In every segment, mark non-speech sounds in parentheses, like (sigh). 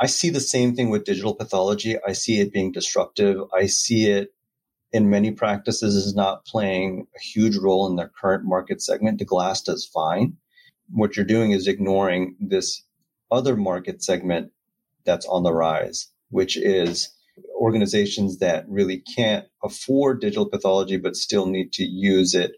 I see the same thing with digital pathology. I see it being disruptive. I see it in many practices is not playing a huge role in their current market segment. The glass does fine. What you're doing is ignoring this other market segment that's on the rise, which is organizations that really can't afford digital pathology, but still need to use it,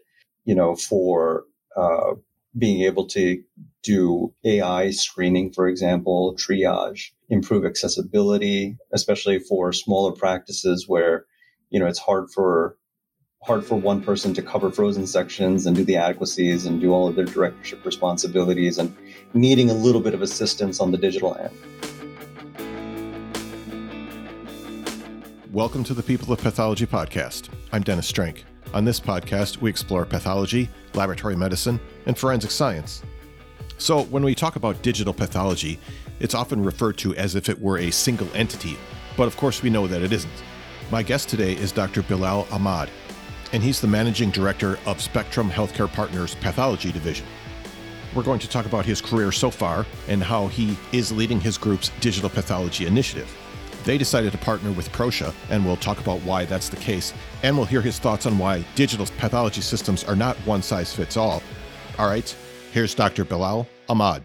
you know, for uh, being able to do AI screening, for example, triage, improve accessibility, especially for smaller practices where, you know, it's hard for hard for one person to cover frozen sections and do the adequacies and do all of their directorship responsibilities and needing a little bit of assistance on the digital end. Welcome to the People of Pathology podcast. I'm Dennis Strand. On this podcast, we explore pathology, laboratory medicine, and forensic science. So, when we talk about digital pathology, it's often referred to as if it were a single entity, but of course, we know that it isn't. My guest today is Dr. Bilal Ahmad, and he's the managing director of Spectrum Healthcare Partners Pathology Division. We're going to talk about his career so far and how he is leading his group's digital pathology initiative. They decided to partner with Proscia, and we'll talk about why that's the case, and we'll hear his thoughts on why digital pathology systems are not one size fits all. All right, here's Dr. Bilal Ahmad.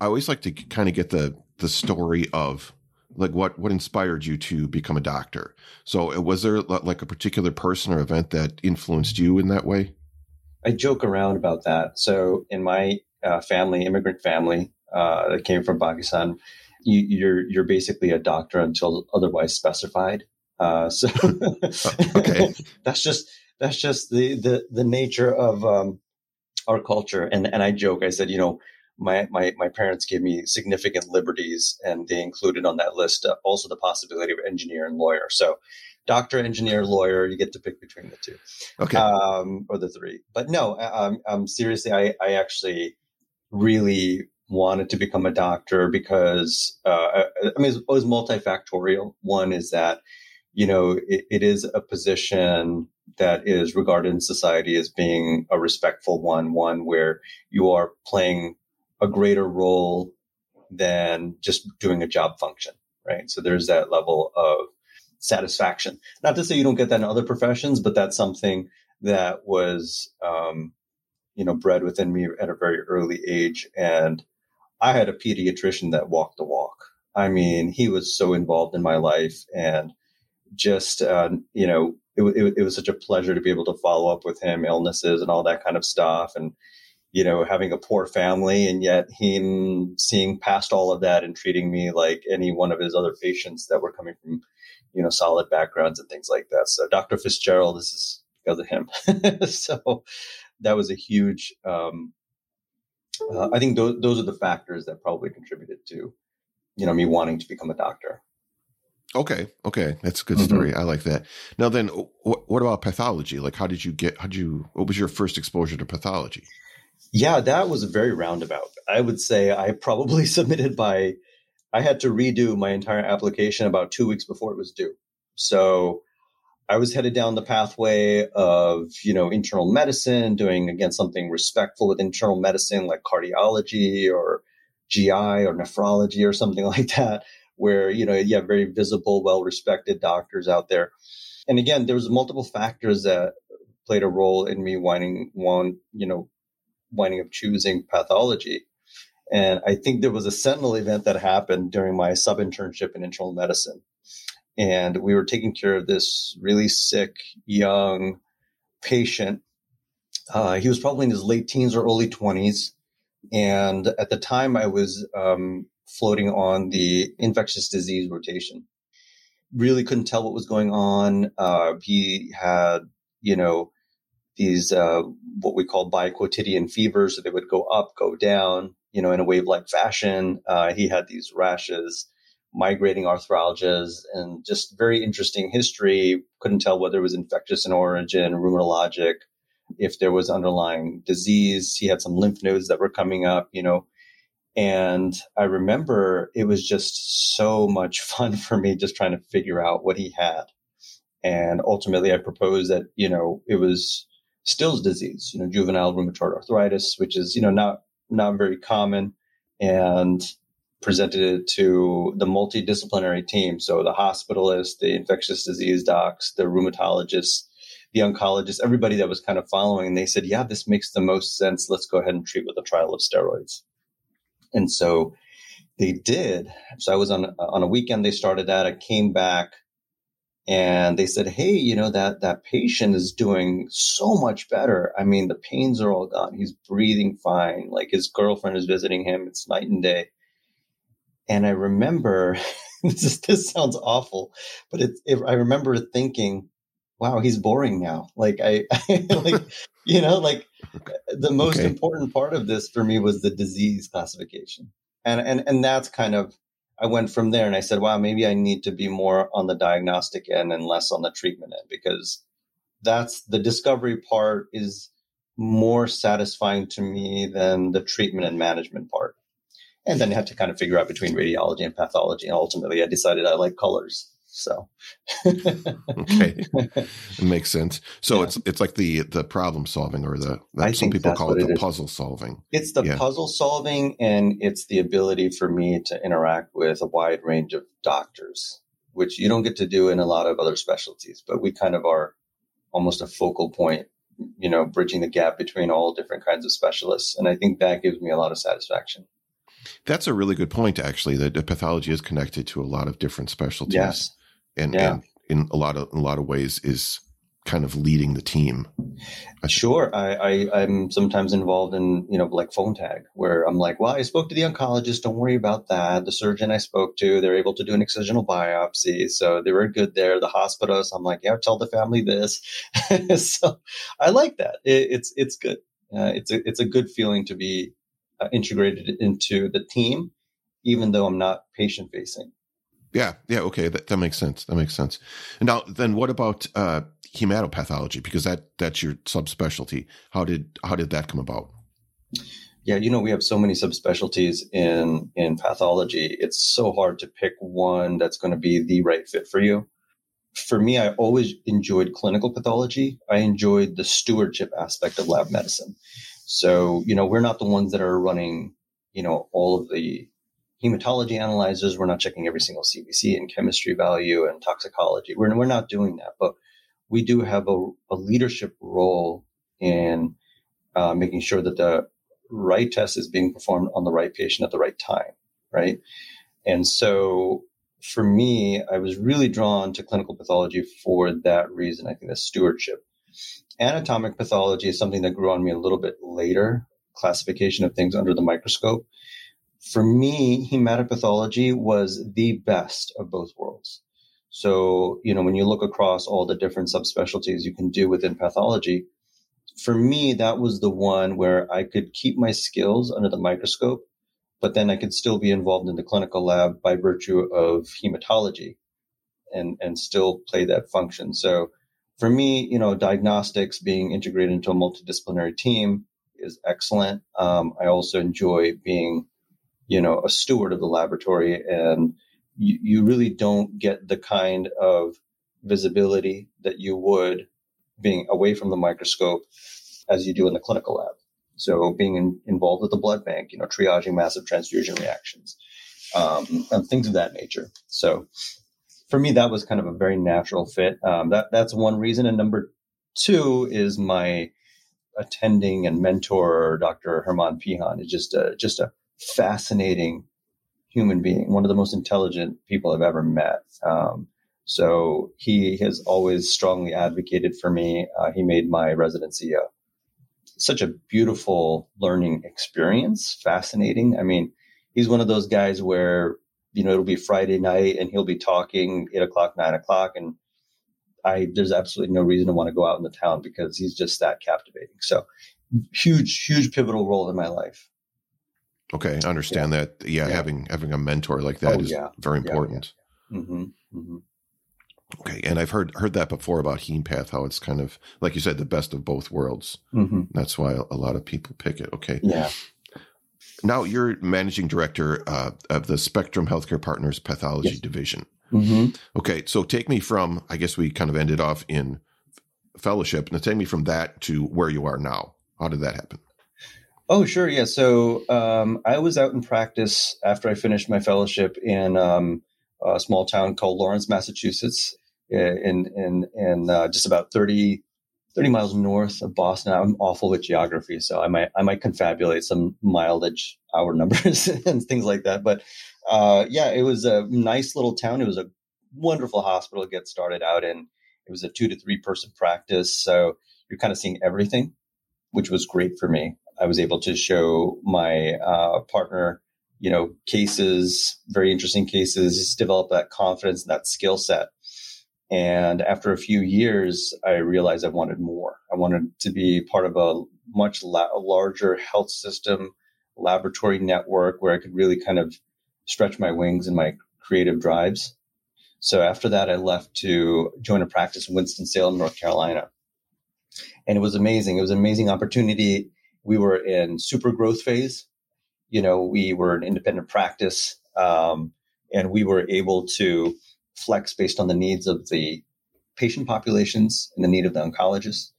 I always like to kind of get the the story of like what what inspired you to become a doctor. So, uh, was there like a particular person or event that influenced you in that way? I joke around about that. So, in my uh, family, immigrant family uh, that came from Pakistan, you, are you're, you're basically a doctor until otherwise specified. Uh, so (laughs) okay, (laughs) that's just that's just the the the nature of um, our culture. And and I joke, I said, you know, my my my parents gave me significant liberties, and they included on that list uh, also the possibility of engineer and lawyer. So. Doctor, engineer, lawyer, you get to pick between the two. Okay. Um, or the three. But no, um, um, seriously, I, I actually really wanted to become a doctor because uh, I mean it was multifactorial. One is that you know it, it is a position that is regarded in society as being a respectful one, one where you are playing a greater role than just doing a job function, right? So there's that level of satisfaction. Not to say you don't get that in other professions, but that's something that was, um, you know, bred within me at a very early age. And I had a pediatrician that walked the walk. I mean, he was so involved in my life and just, uh, you know, it, it, it, was such a pleasure to be able to follow up with him, illnesses and all that kind of stuff. And, you know, having a poor family and yet him seeing past all of that and treating me like any one of his other patients that were coming from, you know, solid backgrounds and things like that. So Dr. Fitzgerald, this is because of him. (laughs) so that was a huge, um, uh, I think those those are the factors that probably contributed to, you know, me wanting to become a doctor. Okay, okay, that's a good mm-hmm. story. I like that. Now, then, what, what about pathology? Like, how did you get? How did you? What was your first exposure to pathology? Yeah, that was very roundabout. I would say I probably (laughs) submitted by. I had to redo my entire application about two weeks before it was due. So I was headed down the pathway of, you know, internal medicine, doing again something respectful with internal medicine like cardiology or GI or nephrology or something (laughs) like that, where, you know, you have very visible, well respected doctors out there. And again, there was multiple factors that played a role in me winding one, you know, winding up choosing pathology. And I think there was a sentinel event that happened during my sub internship in internal medicine and we were taking care of this really sick young patient. Uh, he was probably in his late teens or early 20s. And at the time, I was um, floating on the infectious disease rotation. Really couldn't tell what was going on. Uh, he had, you know, these uh, what we call biquotidian fevers. So they would go up, go down, you know, in a wave-like fashion. Uh, he had these rashes migrating arthralgias and just very interesting history. Couldn't tell whether it was infectious in origin, rheumatologic, if there was underlying disease. He had some lymph nodes that were coming up, you know. And I remember it was just so much (laughs) fun for me just trying to figure out what he had. And ultimately I proposed that, you know, it was Still's disease, you know, juvenile rheumatoid arthritis, which is, you know, not, not very common. And presented it to the multidisciplinary team. So the hospitalists, the infectious disease docs, the rheumatologists, the oncologists, everybody that was kind of following. And they said, yeah, this makes the most sense. Let's go ahead and treat with a trial of steroids. And so they did. So I was on, on a weekend. They started that. I came back and they said, Hey, you know, that, that patient is doing so much better. I mean, the pains are all gone. He's breathing fine. Like his girlfriend is visiting him. It's night and day. And I remember (laughs) this is, this sounds awful, but it, it, I remember thinking, wow, he's boring now. Like I, (laughs) like, (laughs) you know, like the most okay. important part of this for me was the disease classification. And, and, and that's kind of, I went from there and I said, wow, maybe I need to be more on the diagnostic end and less on the treatment end because that's the discovery part is more satisfying to me than the treatment and management part. And then you have to kind of figure out between radiology and pathology. And ultimately, I decided I like colors. So, (laughs) okay, it makes sense. So yeah. it's it's like the the problem solving, or the, the some people call it the it puzzle solving. It's the yeah. puzzle solving, and it's the ability for me to interact with a wide range of doctors, which you don't get to do in a lot of other specialties. But we kind of are almost a focal point, you know, bridging the gap between all different kinds of specialists, and I think that gives me a lot of satisfaction. That's a really good point, actually. That pathology is connected to a lot of different specialties, yes. And, yeah. and in a lot of in a lot of ways is kind of leading the team. Sure, I, I am sometimes involved in you know like phone tag where I'm like, well, I spoke to the oncologist. Don't worry about that. The surgeon I spoke to, they're able to do an excisional biopsy, so they were good there. The hospitalist, I'm like, yeah, tell the family this. (laughs) so I like that. It, it's it's good. Uh, it's a it's a good feeling to be uh, integrated into the team, even though I'm not patient facing. Yeah, yeah, okay, that, that makes sense. That makes sense. And now, then, what about uh, hematopathology? Because that that's your subspecialty. How did how did that come about? Yeah, you know, we have so many subspecialties in in pathology. It's so hard to pick one that's going to be the right fit for you. For me, I always enjoyed clinical pathology. I enjoyed the stewardship aspect of lab medicine. So, you know, we're not the ones that are running, you know, all of the hematology analyzers. We're not checking every single CBC and chemistry value and toxicology. We're, we're not doing that, but we do have a, a leadership role in uh, making sure that the right test is being performed on the right patient at the right time, right? And so for me, I was really drawn to clinical pathology for that reason. I think the stewardship anatomic pathology is something that grew on me a little bit later, classification of things under the microscope. For me, hematopathology was the best of both worlds. So, you know, when you look across all the different subspecialties you can do within pathology, for me, that was the one where I could keep my skills under the microscope, but then I could still be involved in the clinical lab by virtue of hematology and, and still play that function. So for me, you know, diagnostics being integrated into a multidisciplinary team is excellent. Um, I also enjoy being, you know, a steward of the laboratory, and you, you really don't get the kind of visibility that you would being away from the microscope as you do in the clinical lab. So being in, involved with the blood bank, you know, triaging massive transfusion reactions, um, and things of that nature. So for me, that was kind of a very natural fit. Um, that that's one reason, and number two is my attending and mentor, Dr. German Pihan, is just a just a fascinating human being, one of the most intelligent people I've ever met. Um, so he has always strongly advocated for me. Uh, he made my residency a, such a beautiful learning experience, fascinating. I mean, he's one of those guys where you know, it'll be Friday night and he'll be talking eight o'clock, nine o'clock. And I, there's absolutely no reason to want to go out in the town because he's just that captivating. So huge, huge pivotal role in my life. Okay. I understand yeah. that. Yeah, yeah, Having, having a mentor like that oh, is yeah. very important. Mm-hmm. Mm-hmm. Okay, and I've heard heard that before about HemePath, how it's kind of like you said, the best of both worlds. Mm-hmm. That's why a lot of people pick it. Okay, yeah, now you're managing director uh, of the Spectrum Healthcare Partners Pathology yes. Division. Mm-hmm. Okay, so take me from I guess we kind of ended off in fellowship, and take me from that to where you are now. How did that happen? Oh, sure. Yeah. So um, I was out in practice after I finished my fellowship in um, a small town called Lawrence, Massachusetts, in in in uh, just about 30, 30 miles north of Boston. I'm awful with geography, so I might I might confabulate some mileage hour (laughs) numbers and things like that. But uh, yeah, it was a nice little town. It was a wonderful hospital to get started out in. It was a two to three person practice, so you're kind of seeing everything, which was great for me. I was able to show my uh, partner, you know, cases, very interesting cases, develop that confidence and that skill set. And after a few years, I realized I wanted more. I wanted to be part of a much la- larger health system, laboratory network where I could really kind of stretch my wings and my creative drives. So after that, I left to join a practice in Winston-Salem, North Carolina. And it was amazing. It was an amazing opportunity we were in super growth phase. You know, we were an independent practice, um, and we were able to flex based on the needs of the patient populations and the need of the oncologist.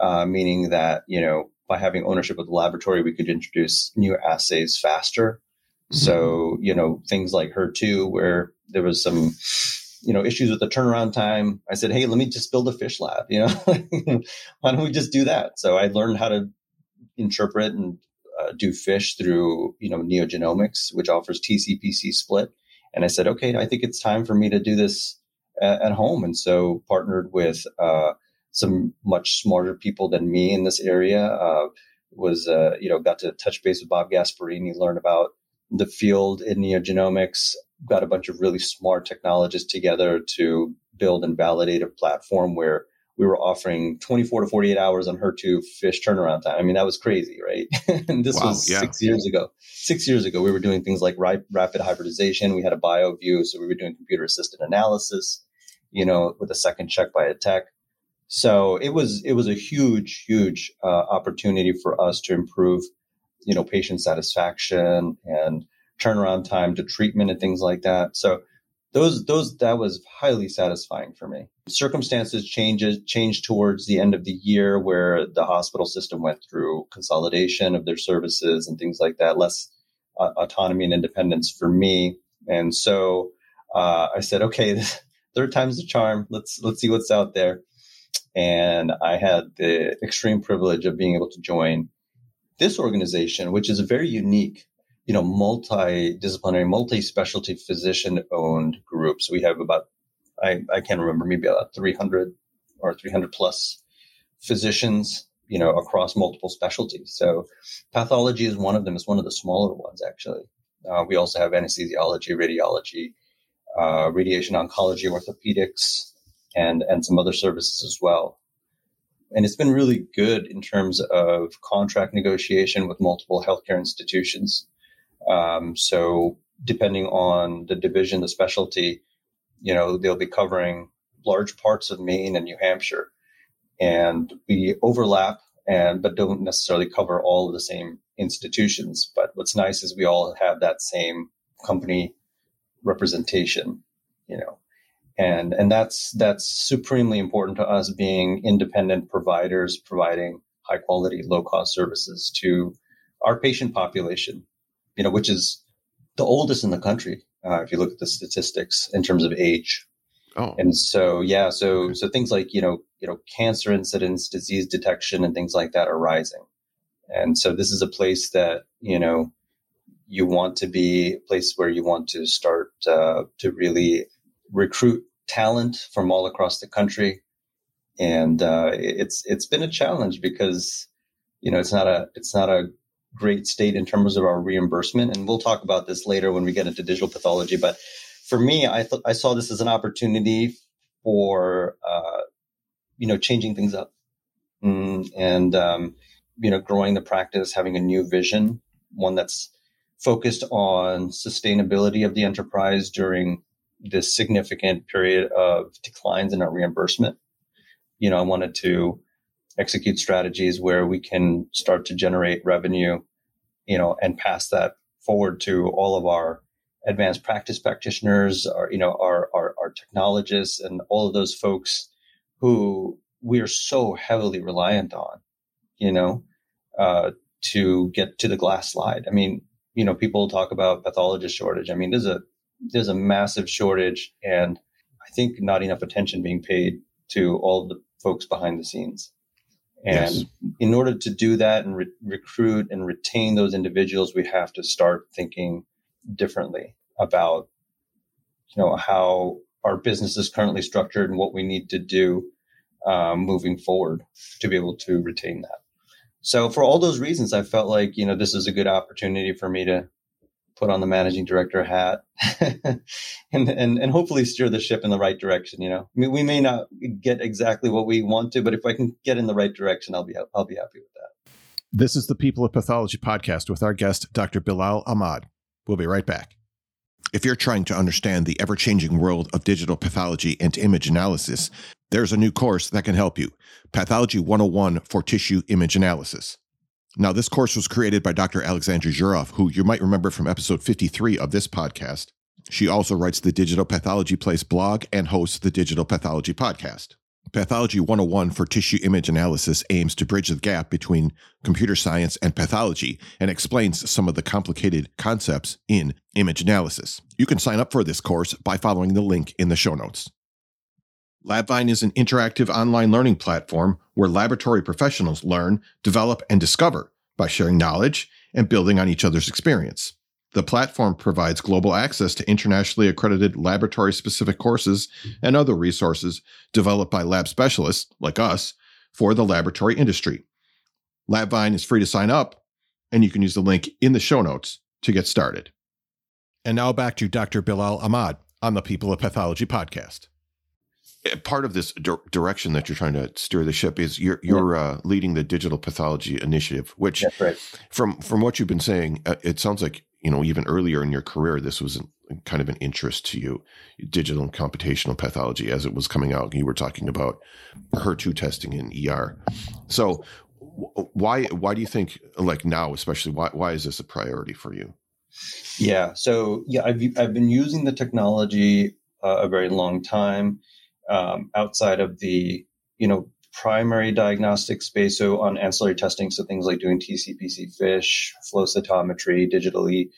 Uh, meaning that you know, by having ownership of the laboratory, we could introduce new assays faster. Mm-hmm. So you know, things like HER2, where there was some you know issues with the turnaround time i said hey let me just build a fish lab you know (laughs) why don't we just do that so i learned how to interpret and uh, do fish through you know NeoGenomics, which offers TCPC split. And I said, okay, I think it's time for me to do this at, at home. And so partnered with uh, some much smarter people than me in this area. Uh, was uh, you know got to touch base with Bob Gasparini, learn about the field in NeoGenomics. Got a bunch of really smart technologists together to build and validate a platform where we were offering 24 to 48 hours on HER2 fish turnaround time. I mean, that was crazy, right? (laughs) and this wow, was yeah. six years ago. Six years ago, we were doing things like ri- rapid hybridization. We had a BioView. So we were doing computer assisted analysis, you know, with a second check by a tech. So it was, it was a huge, huge uh, opportunity for us to improve, you know, patient satisfaction and turnaround time to treatment and things like that. So those those that was highly satisfying for me. Circumstances changes changed towards the end of the year where the hospital system went through consolidation of their services and things like that, less uh, autonomy and independence for me. And so uh, I said, okay, (laughs) third time's the charm. Let's let's see what's out there. And I had the extreme privilege of being able to join this organization, which is very unique you know, multidisciplinary, multi-specialty physician-owned groups. We have about, I, I can't remember, maybe about 300 or 300 plus physicians, you know, across multiple specialties. So pathology is one of them. It's one of the smaller ones, actually. Uh, we also have anesthesiology, radiology, uh, radiation oncology, orthopedics, and, and some other services as well. And it's been really good in terms of contract negotiation with multiple healthcare institutions um, so depending on the division, the specialty, you know, they'll be covering large parts of Maine and New Hampshire, and we overlap and but don't necessarily cover all of the same institutions. But what's nice is we all have that same company representation, you know, and and that's that's supremely important to us being independent providers providing high quality, low cost services to our patient population you know, which is the oldest in the country. Uh, if you look at the statistics in terms of age. Oh. And so, yeah, so, so things like, you know, you know, cancer incidence, disease detection and things like that are rising. And so this is a place that, you know, you want to be a place where you want to start uh, to really recruit talent from all across the country. And uh, it's it's been a challenge because you know it's not a it's not a great state in terms of our reimbursement. And we'll talk about this later when we get into digital pathology. But for me, I thought I saw this as an opportunity for uh, you know changing things up mm, and um, you know growing the practice, having a new vision, one that's focused on sustainability of the enterprise during this significant period of declines in our reimbursement. You know, I wanted to execute strategies where we can start to generate revenue, you know, and pass that forward to all of our advanced practice practitioners, our, you know, our, our, our technologists and all of those folks who we are so heavily reliant on, you know, uh, to get to the glass slide. I mean, you know, people talk about pathologist shortage. I mean, there's a there's a massive shortage, and I think not enough attention being paid to all the folks behind the scenes. And yes. in order to do that and re- recruit and retain those individuals, we have to start thinking differently about, you know, how our business is currently structured and what we need to do um, moving forward to be able to retain that. So for all those reasons, I felt like, you know, this is a good opportunity for me to put on the managing director hat (laughs) and, and, and hopefully steer the ship in the right direction. You know, I mean, we may not get exactly what we want to, but if I can get in the right direction, I'll be, I'll be happy with that. This is the People of Pathology podcast with our guest, Dr. Bilal Ahmad. We'll be right back. If you're trying to understand the ever changing world of digital pathology and image analysis, there's a new course that can help you Pathology 101 for Tissue Image Analysis. Now, this course was created by Dr. Aleksandra Zuraw, who you might remember from episode 53 of this podcast. She also writes the Digital Pathology Place blog and hosts the Digital Pathology podcast. Pathology 101 for tissue image analysis aims to bridge the gap between computer science and pathology and explains some of the complicated concepts in image analysis. You can sign up for this course by following the link in the show notes. LabVine is an interactive online learning platform where laboratory professionals learn, develop, and discover by sharing knowledge and building on each other's experience. The platform provides global access to internationally accredited laboratory specific courses and other resources developed by lab specialists like us for the laboratory industry. LabVine is free to sign up, and you can use the link in the show notes to get started. And now back to Dr. Bilal Ahmad on the People of Pathology podcast part of this di- direction that you're trying to steer the ship is you're you're yeah. uh, leading the digital pathology initiative, which right. from from what you've been saying, uh, it sounds like you know even earlier in your career this was an, kind of an interest to you, digital and computational pathology as it was coming out. You were talking about HER2 testing in ER, so. Why why do you think like now especially why why is this a priority for you? Yeah, so yeah, I've I've been using the technology uh, a very long time um, outside of the you know primary diagnostic space. So on ancillary testing, so things like doing TCPC fish, flow cytometry, digitally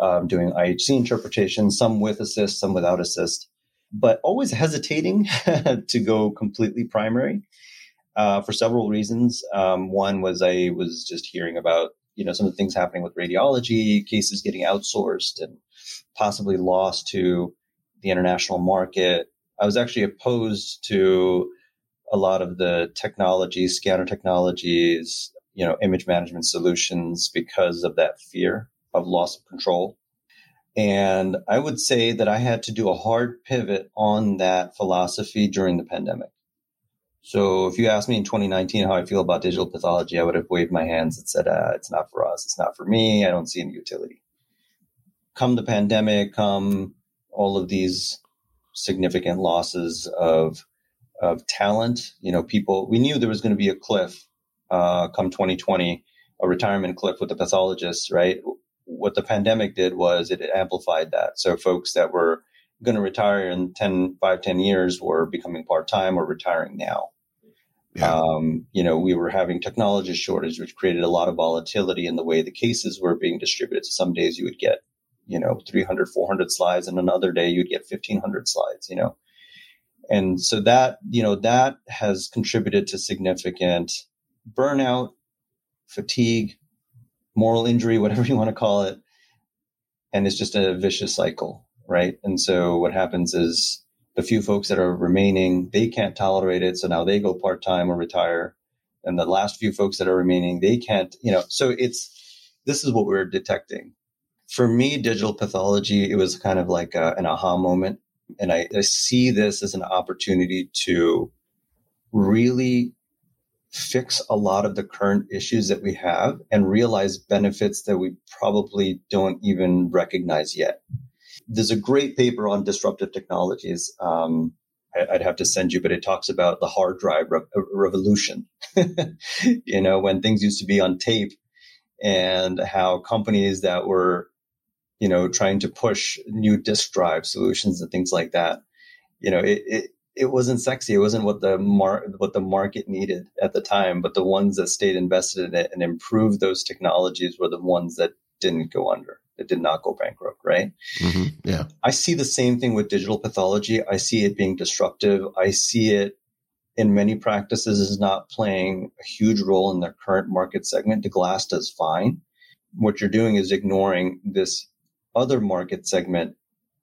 um, doing IHC interpretation, some with assist, some without assist, but always hesitating (laughs) to go completely primary. Uh, for several reasons. Um, one was I was just hearing about you know some of the things happening with radiology, cases getting outsourced and possibly lost to the international market. I was actually opposed to a lot of the technology, scanner technologies, you know, image management solutions because of that fear of loss of control. And I would say that I had to do a hard pivot on that philosophy during the pandemic. So if you asked me in 2019 how I feel about digital pathology, I would have waved my hands and said, uh, it's not for us. It's not for me. I don't see any utility. Come the pandemic, come all of these significant losses of of talent. You know, people we knew there was going to be a cliff uh, come 2020, a retirement cliff with the pathologists, right? What the pandemic did was it amplified that. So folks that were going to retire in 10, 5, 10 years were becoming part time or retiring now. Yeah. Um, you know, we were having technology shortage, which created a lot of volatility in the way the cases were being distributed. So some days you would get you know 300 400 slides and another day you'd get 1500 slides you know? And so that you know that has contributed to significant burnout fatigue moral injury (laughs) whatever you want to call it. And it's just a vicious cycle right? And so what happens is the few folks that are remaining they can't tolerate it so now they go part-time or retire. And the last few folks that are remaining they can't you know so it's this is what we're detecting for me, digital pathology, it was kind of like a, an aha moment. And I, I see this as an opportunity to really fix a lot of the current issues that we have and realize benefits that we probably don't even recognize yet. There's a great paper on disruptive technologies. Um, I'd have to send you, but it talks about the hard drive re- revolution. (laughs) you know, when things used to be on tape and how companies that were you know, trying to push new disk drive solutions and things like that. You know, it, it it wasn't sexy. It wasn't what the mar- what the market needed at the time. But the ones that stayed invested in it and improved those technologies were the ones that didn't go under. That did not go bankrupt. Right. Mm-hmm. Yeah. I see the same thing with digital pathology. I see it being disruptive. I see it in many practices is not playing a huge role in their current market segment. The glass does fine. What you're doing is ignoring this other market segment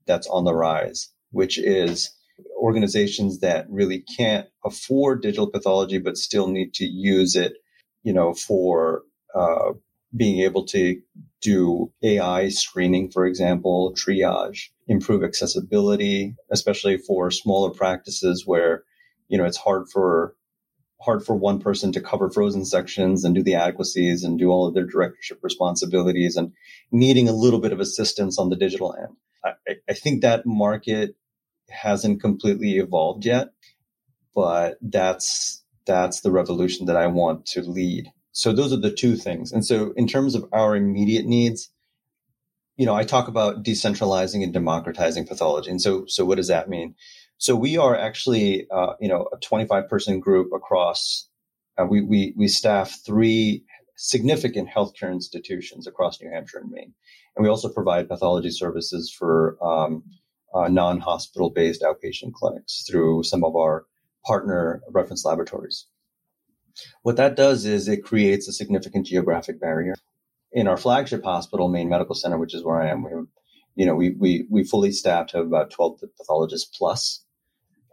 that's on the rise, which is organizations that really can't afford digital pathology but still need to use it, you know, for uh, being able to do AI screening, for example, triage, improve accessibility, especially for smaller practices where, you know, it's hard for hard for one person to cover frozen sections and do the adequacies and do all of their directorship responsibilities and needing a little bit of assistance on the digital end. I, I think that market hasn't completely evolved yet, but that's that's the revolution that I want to lead. So those are the two things. And so in terms of our immediate needs, you know, I talk about decentralizing and democratizing pathology. And so so what does that mean? So we are actually uh, you know a 25 person group across. Uh, we we we staff three significant healthcare institutions across New Hampshire and Maine, and we also provide pathology services for um, uh, non hospital based outpatient clinics through some of our partner reference laboratories. What that does is it creates a significant geographic barrier. In our flagship hospital, Maine Medical Center, which is where I am, we, you know, we, we, we fully staffed have about 12 pathologists plus.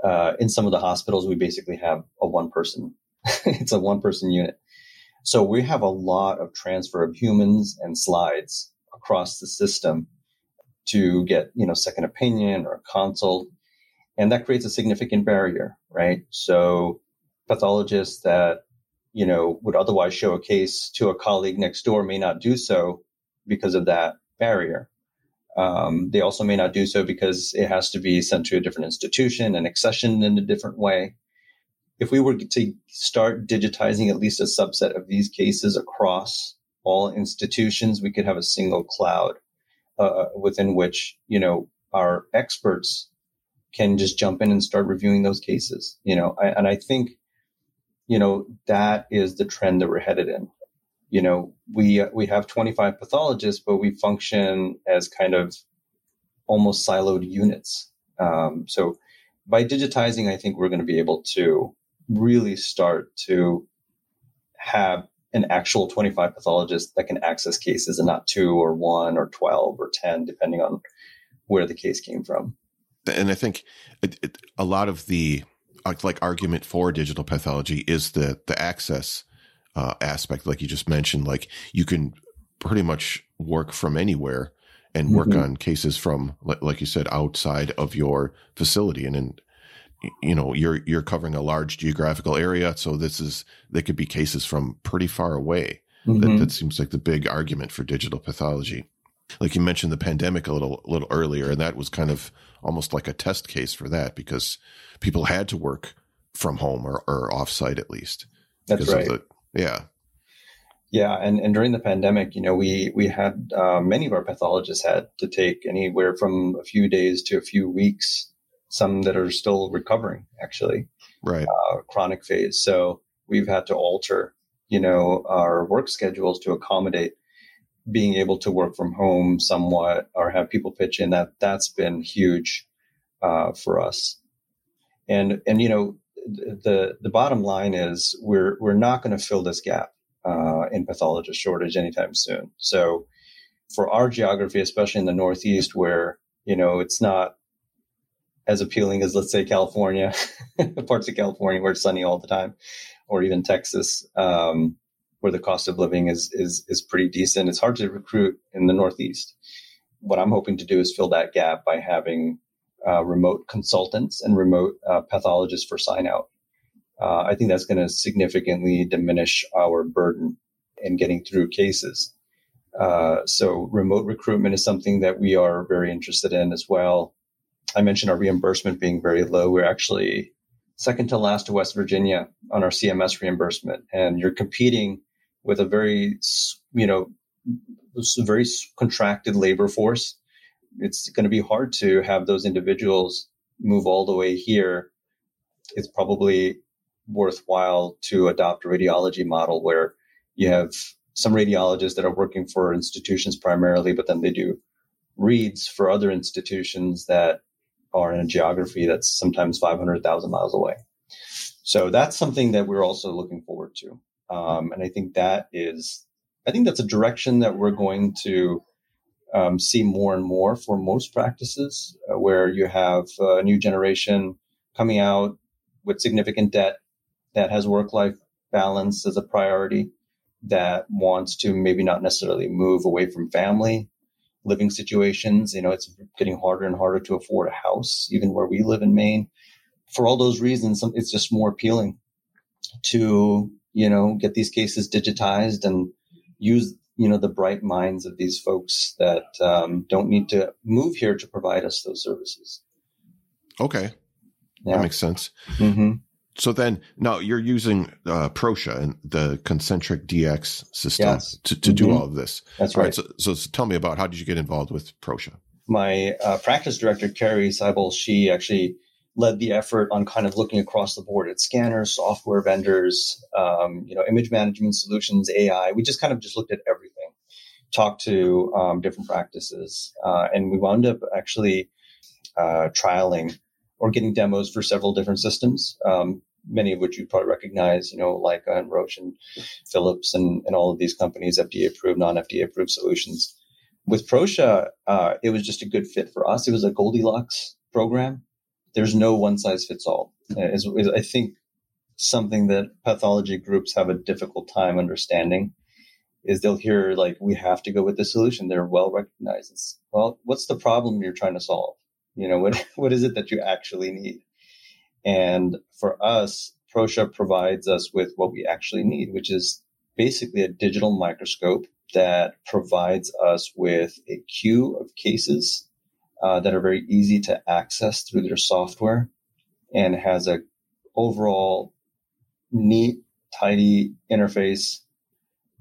Uh, in some of the hospitals, we basically have a one person, (laughs) it's a one person unit. So we have a lot of transfer of humans and slides across the system to get, you know, second opinion or a consult. And that creates a significant barrier, right? So pathologists that, you know, would otherwise show a case to a colleague next door may not do so because of that barrier. Um, they also may not do so because it has to be sent to a different institution and accessioned in a different way. If we were to start digitizing at least a subset of these cases across all institutions, we could have a single cloud uh, within which you know our experts can just jump in and start reviewing those cases. You know, I, and I think you know that is the trend that we're headed in. You know, we we have 25 pathologists, but we function as kind of almost siloed units. Um, so by digitizing, I think we're going to be able to really start to have an actual 25 pathologist that can access cases and not two or one or 12 or 10, depending on where the case came from. And I think it, it, a lot of the like argument for digital pathology is the the access uh, aspect, like you just mentioned. Like you can pretty much work from anywhere and work mm-hmm. on cases from, like you said, outside of your facility. And in you know you're you're covering a large geographical area so this is they could be cases from pretty far away mm-hmm. that, that seems like the big argument for digital pathology like you mentioned the pandemic a little a little earlier and that was kind of almost like a test case for that because people had to work from home or, or offsite at least that's right the, yeah. Yeah and, and during the pandemic you know we we had uh, many of our pathologists had to take anywhere from a few days to a few weeks some that are still recovering actually right. uh, chronic phase. So we've had to alter you know our work schedules to accommodate being able to work from home somewhat or have people pitch in. That that's been huge uh, for us. And and you know the the bottom line is we're we're not going to fill this gap uh, in pathologist shortage anytime soon so for our geography especially in the northeast where you know it's not as appealing as let's say California, (laughs) parts of California where it's sunny all the time, or even Texas, um, where the cost of living is is is pretty decent. It's hard to recruit in the Northeast. What I'm hoping to do is fill that gap by having uh, remote consultants and remote uh, pathologists for sign out. Uh, I think that's going to significantly diminish our burden in getting through cases. Uh, so remote recruitment is something that we are very interested in as well. I mentioned our reimbursement being very low. We're actually second to last to West Virginia on our CMS reimbursement, and you're competing with a very, you know, very contracted labor force. It's going to be hard to have those individuals move all the way here it's probably worthwhile to adopt a radiology model where you have some radiologists that are working for institutions primarily, but then they do reads for other institutions that are in a geography that's sometimes 500,000 miles away. So that's something that we're also looking forward to. Um, and I think that is, I think that's a direction that we're going to um, see more and more for most practices, uh, where you have a new generation coming out with significant debt that has work life balance as a priority, that wants to maybe not necessarily move away from family living situations. You know, it's getting harder and harder to afford a house, even where we live in Maine. For all those reasons, it's just more appealing to, you know, get these cases digitized and use, you know, the bright minds of these folks that um, don't need to move here to provide us those services. Okay. Yeah. That makes sense. Mm-hmm. So then, now you're using uh, Proscia and the Concentriq Dx system yes. to, to mm-hmm. do all of this. That's right. right so, so, so, tell me about how did you get involved with Proscia? My uh, practice director, Carrie Seibel, she actually led the effort on kind of looking across the board at scanners, software vendors, um, you know, image management solutions, AI. We just kind of just looked at everything, talked to um, different practices, uh, and we wound up actually uh, trialing or getting demos for several different systems, um, many of which you probably recognize, you know, Leica and Roche and Philips and, and all of these companies, FDA approved, non FDA approved solutions. With Proscia, uh, it was just a good fit for us. It was a Goldilocks program. There's no one size fits all. Uh, is, is I think something that pathology groups have a difficult time understanding is they'll hear like we have to go with the solution. They're well recognized. It's, well, what's the problem you're trying to solve? You know, what, (laughs) what is it that you actually need? And for us, Proscia provides us with what we actually need, which is basically a digital microscope that provides us with a queue of cases uh, that are very easy to access through their software and has a overall neat, tidy interface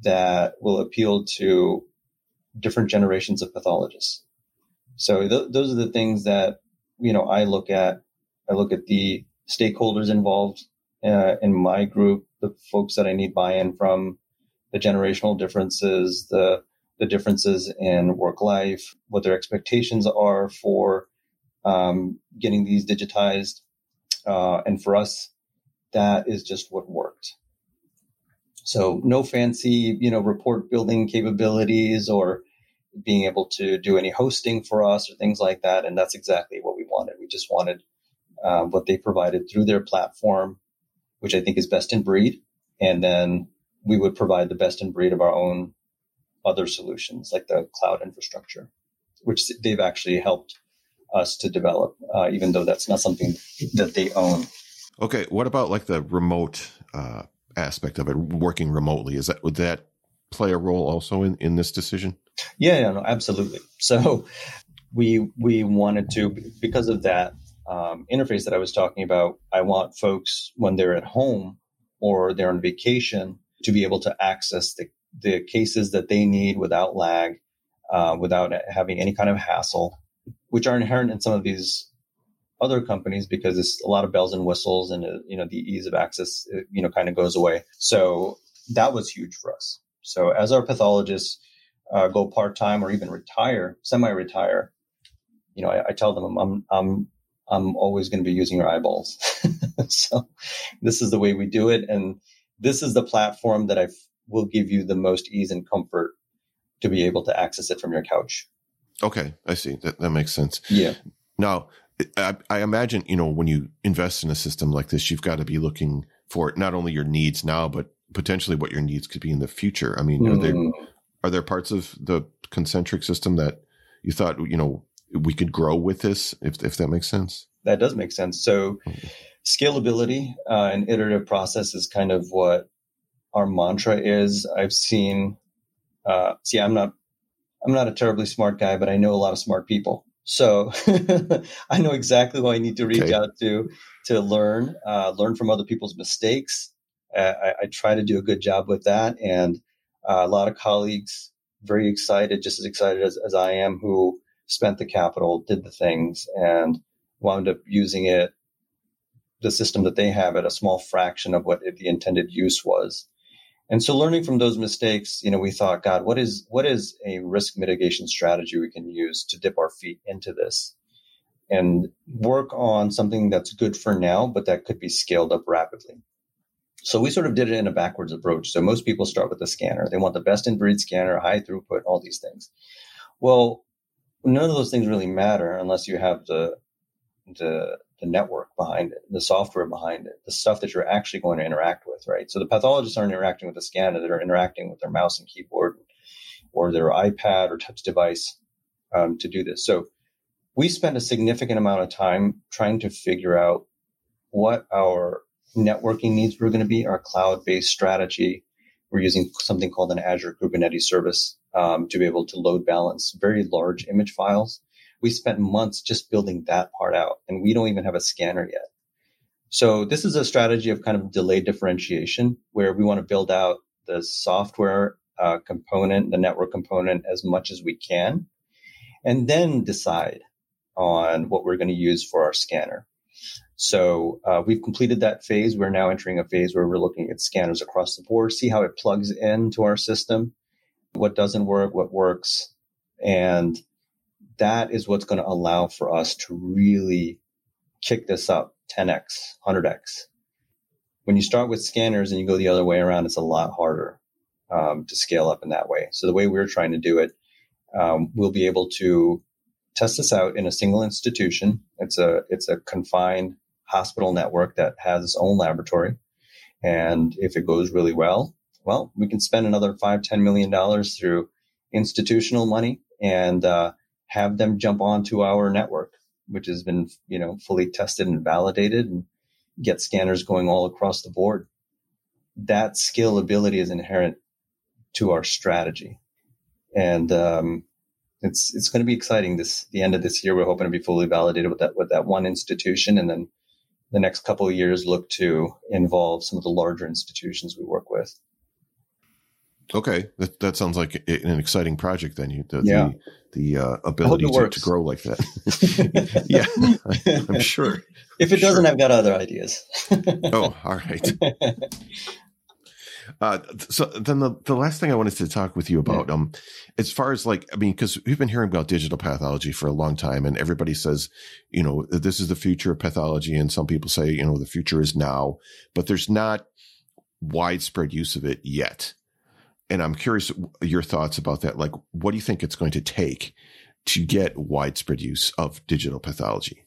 that will appeal to different generations of pathologists. So th- those are the things that you know I look at. I look at the stakeholders involved uh, in my group, the folks that I need buy-in from, the generational differences, the the differences in work life, what their expectations are for um, getting these digitized, uh, and for us, that is just what worked. So no fancy, you know, report building capabilities or being able to do any hosting for us or things like that. And that's exactly what we wanted. We just wanted uh, what they provided through their platform, which I think is best in breed. And then we would provide the best in breed of our own other solutions, like the cloud infrastructure, which they've actually helped us to develop, uh, even though that's not something that they own. Okay, what about like the remote uh, aspect of it, working remotely? Is that would that play a role also in, in this decision? Yeah, yeah, no, absolutely. So we we wanted to because of that um, interface that I was talking about. I want folks when they're at home or they're on vacation to be able to access the the cases that they need without lag, uh, without having any kind of hassle, which are inherent in some of these other companies because it's a lot of bells and whistles and uh, you know the ease of access uh, you know kind of goes away. So that was huge for us. So as our pathologists uh, go part time or even retire, semi retire, you know, I, I, tell them I'm I'm I'm always going to be using your eyeballs. (laughs) so this is the way we do it, and this is the platform that I will give you the most ease and comfort to be able to access it from your couch. Okay, I see. That that makes sense. Yeah. Now, I, I imagine you know when you invest in a system like this, you've got to be looking for not only your needs now, but potentially what your needs could be in the future. I mean, mm. are there are there parts of the Concentriq system that you thought you know we could grow with this, if if that makes sense? That does make sense. So, scalability uh, and iterative process is kind of what our mantra is. I've seen. Uh, see, I'm not I'm not a terribly smart guy, but I know a lot of smart people. So (laughs) I know exactly who I need to reach okay. out to to learn, uh, learn from other people's mistakes, I, I, try to do a good job with that. And uh, a lot of colleagues very excited, just as excited as, as I am, who spent the capital, did the things, and wound up using it the system that they have at a small fraction of what the intended use was. And so learning from those mistakes, you know, we thought, God, what is what is a risk mitigation strategy we can use to dip our feet into this and work on something that's good for now, but that could be scaled up rapidly. So we sort of did it in a backwards approach. So most people start with a scanner. They want the best in breed scanner, high throughput, all these things. Well, none of those things really matter unless you have the the the network behind it, the software behind it, the stuff that you're actually going to interact with, right? So the pathologists aren't interacting with the scanner; they're interacting with their mouse and keyboard, or their iPad or touch device um, to do this. So we spent a significant amount of time trying to figure out what our networking needs were going to be, our cloud-based strategy. We're using something called an Azure Kubernetes service um, to be able to load balance very large image files we spent months just building that part out and we don't even have a scanner yet. So this is a strategy of kind of delayed differentiation where we want to build out the software uh, component, the network component as much as we can, and then decide on what we're going to use for our scanner. So uh, we've completed that phase. We're now entering a phase where we're looking at scanners across the board, see how it plugs into our system, what doesn't work, what works, and that is what's going to allow for us to really kick this up 10x, 100x. When you start with scanners and you go the other way around, it's a lot harder um, to scale up in that way. So the way we're trying to do it, um, we'll be able to test this out in a single institution. It's a it's a confined hospital network that has its own laboratory, and if it goes really well, well, we can spend another five ten million dollars through institutional money and uh, have them jump onto our network, which has been, you know, fully tested and validated and get scanners going all across the board. That scalability is inherent to our strategy. And, um, it's, it's going to be exciting this, the end of this year. We're hoping to be fully validated with that, with that one institution. And then the next couple of years look to involve some of the larger institutions we work with. Okay, that that sounds like an exciting project. Then you, the, yeah. the, the uh, ability to, to, grow like that. (laughs) (laughs) yeah, I, am sure. If it doesn't. I've got other ideas. (laughs) oh, all right. Uh, so then the, the last thing I wanted to talk with you about, yeah. um, as far as like, I mean, because we've been hearing about digital pathology for a long time, and everybody says, you know, this is the future of pathology, and some people say, you know, the future is now, but there's not widespread use of it yet and I'm curious your thoughts about that. Like, what do you think it's going to take to get widespread use of digital pathology?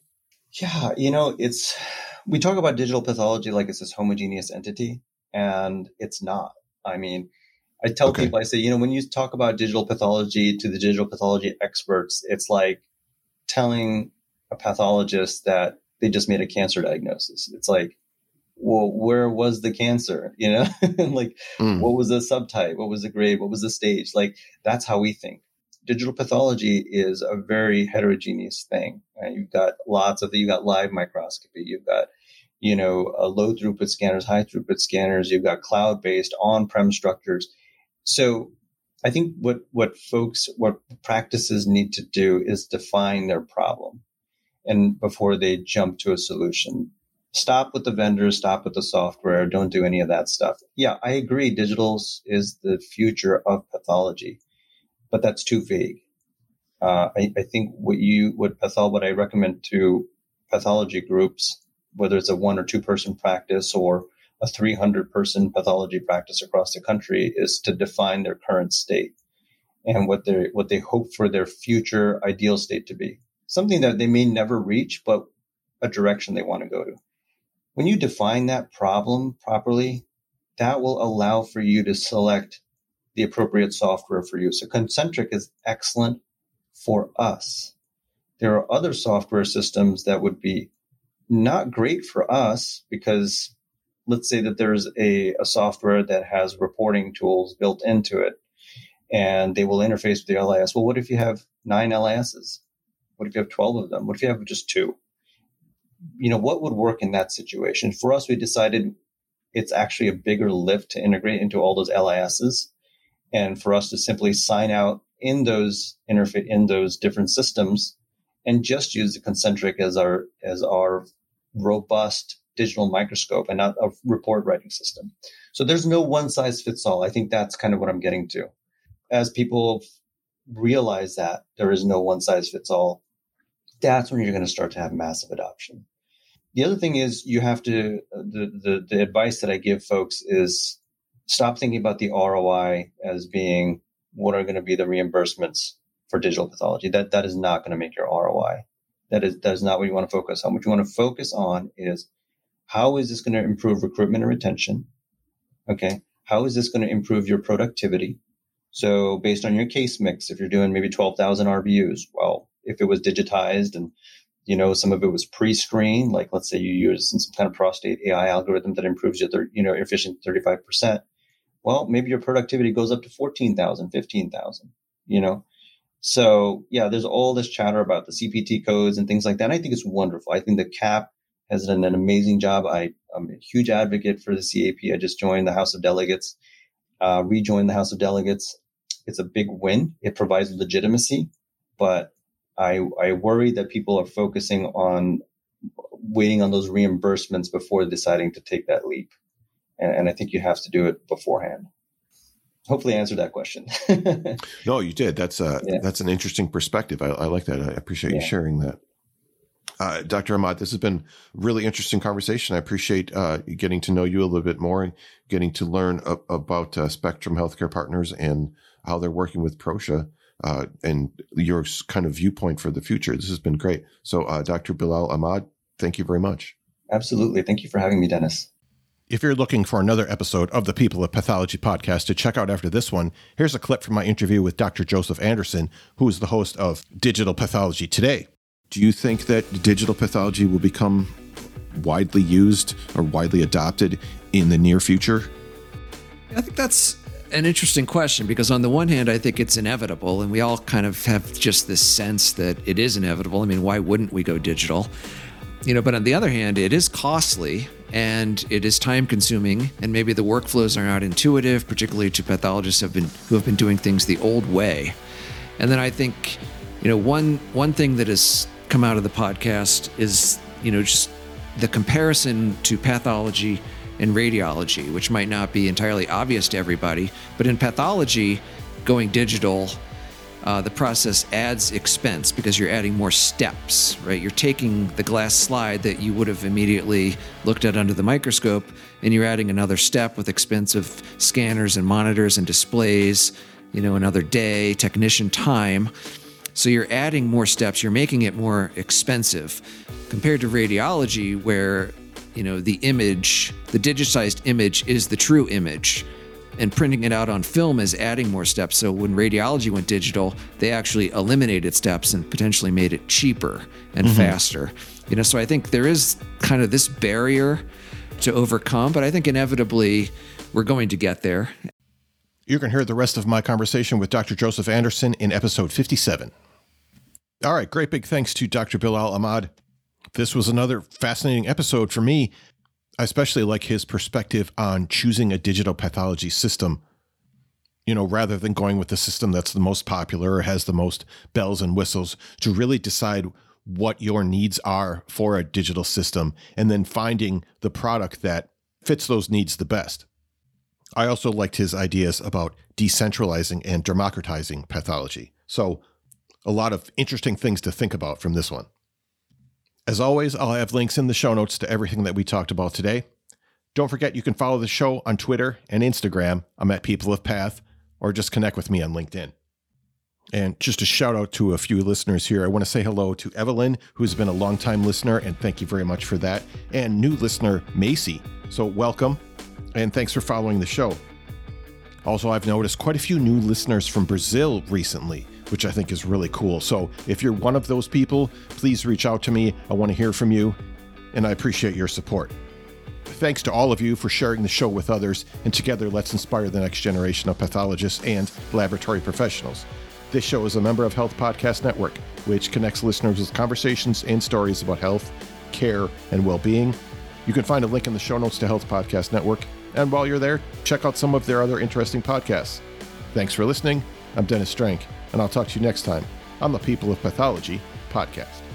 Yeah, you know, it's we talk about digital pathology like it's this homogeneous entity, and it's not. I mean, I tell okay. people, I say, you know, when you talk about digital pathology to the digital pathology experts, it's like telling a pathologist that they just made a cancer diagnosis. It's like, well, where was the cancer? (laughs) You know, (laughs) like mm. what was the subtype? What was the grade? What was the stage? Like that's how we think. Digital pathology is a very heterogeneous thing. Right? You've got lots of, you've got live microscopy. You've got, you know, uh, low throughput scanners, high throughput scanners. You've got cloud based on-prem structures. So I think what, what folks, what practices need to do is define their problem and before they jump to a solution stop with the vendors, stop with the software, don't do any of that stuff. Yeah, I agree. Digital is the future of pathology, but that's too vague. Uh, I, I, think what you would pathol, what I recommend to pathology groups, whether it's a one or two person practice or a 300 person pathology practice across the country, is to define their current state and what they what they hope for their future ideal state to be. Something that they may never reach, but a direction they want to go to. When you define that problem properly, that will allow for you to select the appropriate software for you. So Concentriq is excellent for us. There are other software systems that would be not great for us because let's say that there's a, a software that has reporting tools built into it and they will interface with the LIS. Well, what if you have nine LISs? What if you have 12 of them? What if you have just two? You know, what would work in that situation? For us, we decided it's actually a bigger lift to integrate into all those LISs and for us to simply sign out in those interface in those different systems and just use the Concentriq as our as our robust digital microscope and not a report writing system. So there's no one size fits all. I think that's kind of what I'm getting to. As people realize that there is no one size fits all, that's when you're going to start to have massive adoption. The other thing is you have to, the, the, the advice that I give folks is stop thinking about the ROI as being what are going to be the reimbursements for digital pathology. That, that is not going to make your ROI. That is, that is not what you want to focus on. What you want to focus on is how is this going to improve recruitment and retention? Okay. How is this going to improve your productivity? So based on your case mix, if you're doing maybe 12,000 RVUs, well, if it was digitized and you know some of it was pre-screened, like let's say you use some kind of prostate AI algorithm that improves your you know efficient 35 percent, well maybe your productivity goes up to 14,000, 15,000. You know, so yeah, there's all this chatter about the CPT codes and things like that. And I think it's wonderful. I think the CAP has done an amazing job. I, am a huge advocate for the CAP. I just joined the House of Delegates, uh, rejoined the House of Delegates. It's a big win. It provides legitimacy, but I, I worry that people are focusing on waiting on those reimbursements before deciding to take that leap. And, and I think you have to do it beforehand. Hopefully, I answered that question. (laughs) no, you did. That's a yeah. that's an interesting perspective. I, I like that. I appreciate yeah. you sharing that. Uh, Dr. Ahmad, this has been really interesting conversation. I appreciate uh, getting to know you a little bit more and getting to learn a- about uh, Spectrum Healthcare Partners and how they're working with Proscia uh, and your kind of viewpoint for the future. This has been great. So, uh, Dr. Bilal Ahmad, thank you very much. Absolutely. Thank you for having me, Dennis. If you're looking for another episode of the People of Pathology podcast to check out after this one, here's a clip from my interview with Dr. Joseph Anderson, who is the host of Digital Pathology Today. Do you think that digital pathology will become widely used or widely adopted in the near future? I think that's an interesting question because, on the one hand, I think it's inevitable, and we all kind of have just this sense that it is inevitable. I mean, why wouldn't we go digital? You know, but on the other hand, it is costly and it is time consuming, and maybe the workflows are not intuitive, particularly to pathologists have been who have been doing things the old way. And then I think, you know, one one thing that has come out of the podcast is, you know, just the comparison to pathology and radiology, which might not be entirely obvious to everybody. But in pathology, going digital, uh, the process adds expense because you're adding more steps, right? You're taking the glass slide that you would have immediately looked at under the microscope, and you're adding another step with expensive scanners and monitors and displays, you know, another day, technician time. So you're adding more steps, you're making it more expensive compared to radiology, where you know the image, the digitized image is the true image. And printing it out on film is adding more steps. So when radiology went digital, they actually eliminated steps and potentially made it cheaper and mm-hmm. faster. You know, so I think there is kind of this barrier to overcome, but I think inevitably we're going to get there. You can hear the rest of my conversation with Dr. Joseph Anderson in episode 57. All right, great big thanks to Dr. Bilal Ahmad. This was another fascinating episode for me. I especially like his perspective on choosing a digital pathology system. You know, rather than going with the system that's the most popular or has the most bells and whistles, to really decide what your needs are for a digital system and then finding the product that fits those needs the best. I also liked his ideas about decentralizing and democratizing pathology. So, a lot of interesting things to think about from this one. As always, I'll have links in the show notes to everything that we talked about today. Don't forget you can follow the show on Twitter and Instagram. I'm at People of Path, or just connect with me on LinkedIn. And just a shout out to a few listeners here. I want to say hello to Evelyn, who's been a longtime listener, and thank you very much for that. And new listener, Macy. So welcome, and thanks for following the show. Also, I've noticed quite a few new listeners from Brazil recently which I think is really cool. So if you're one of those people, please reach out to me. I want to hear from you, and I appreciate your support. Thanks to all of you for sharing the show with others, and together let's inspire the next generation of pathologists and laboratory professionals. This show is a member of Health Podcast Network, which connects listeners with conversations and stories about health, care, and well being. You can find a link in the show notes to Health Podcast Network, and while you're there, check out some of their other interesting podcasts. Thanks for listening. I'm Dennis Strand and I'll talk to you next time on the People of Pathology podcast.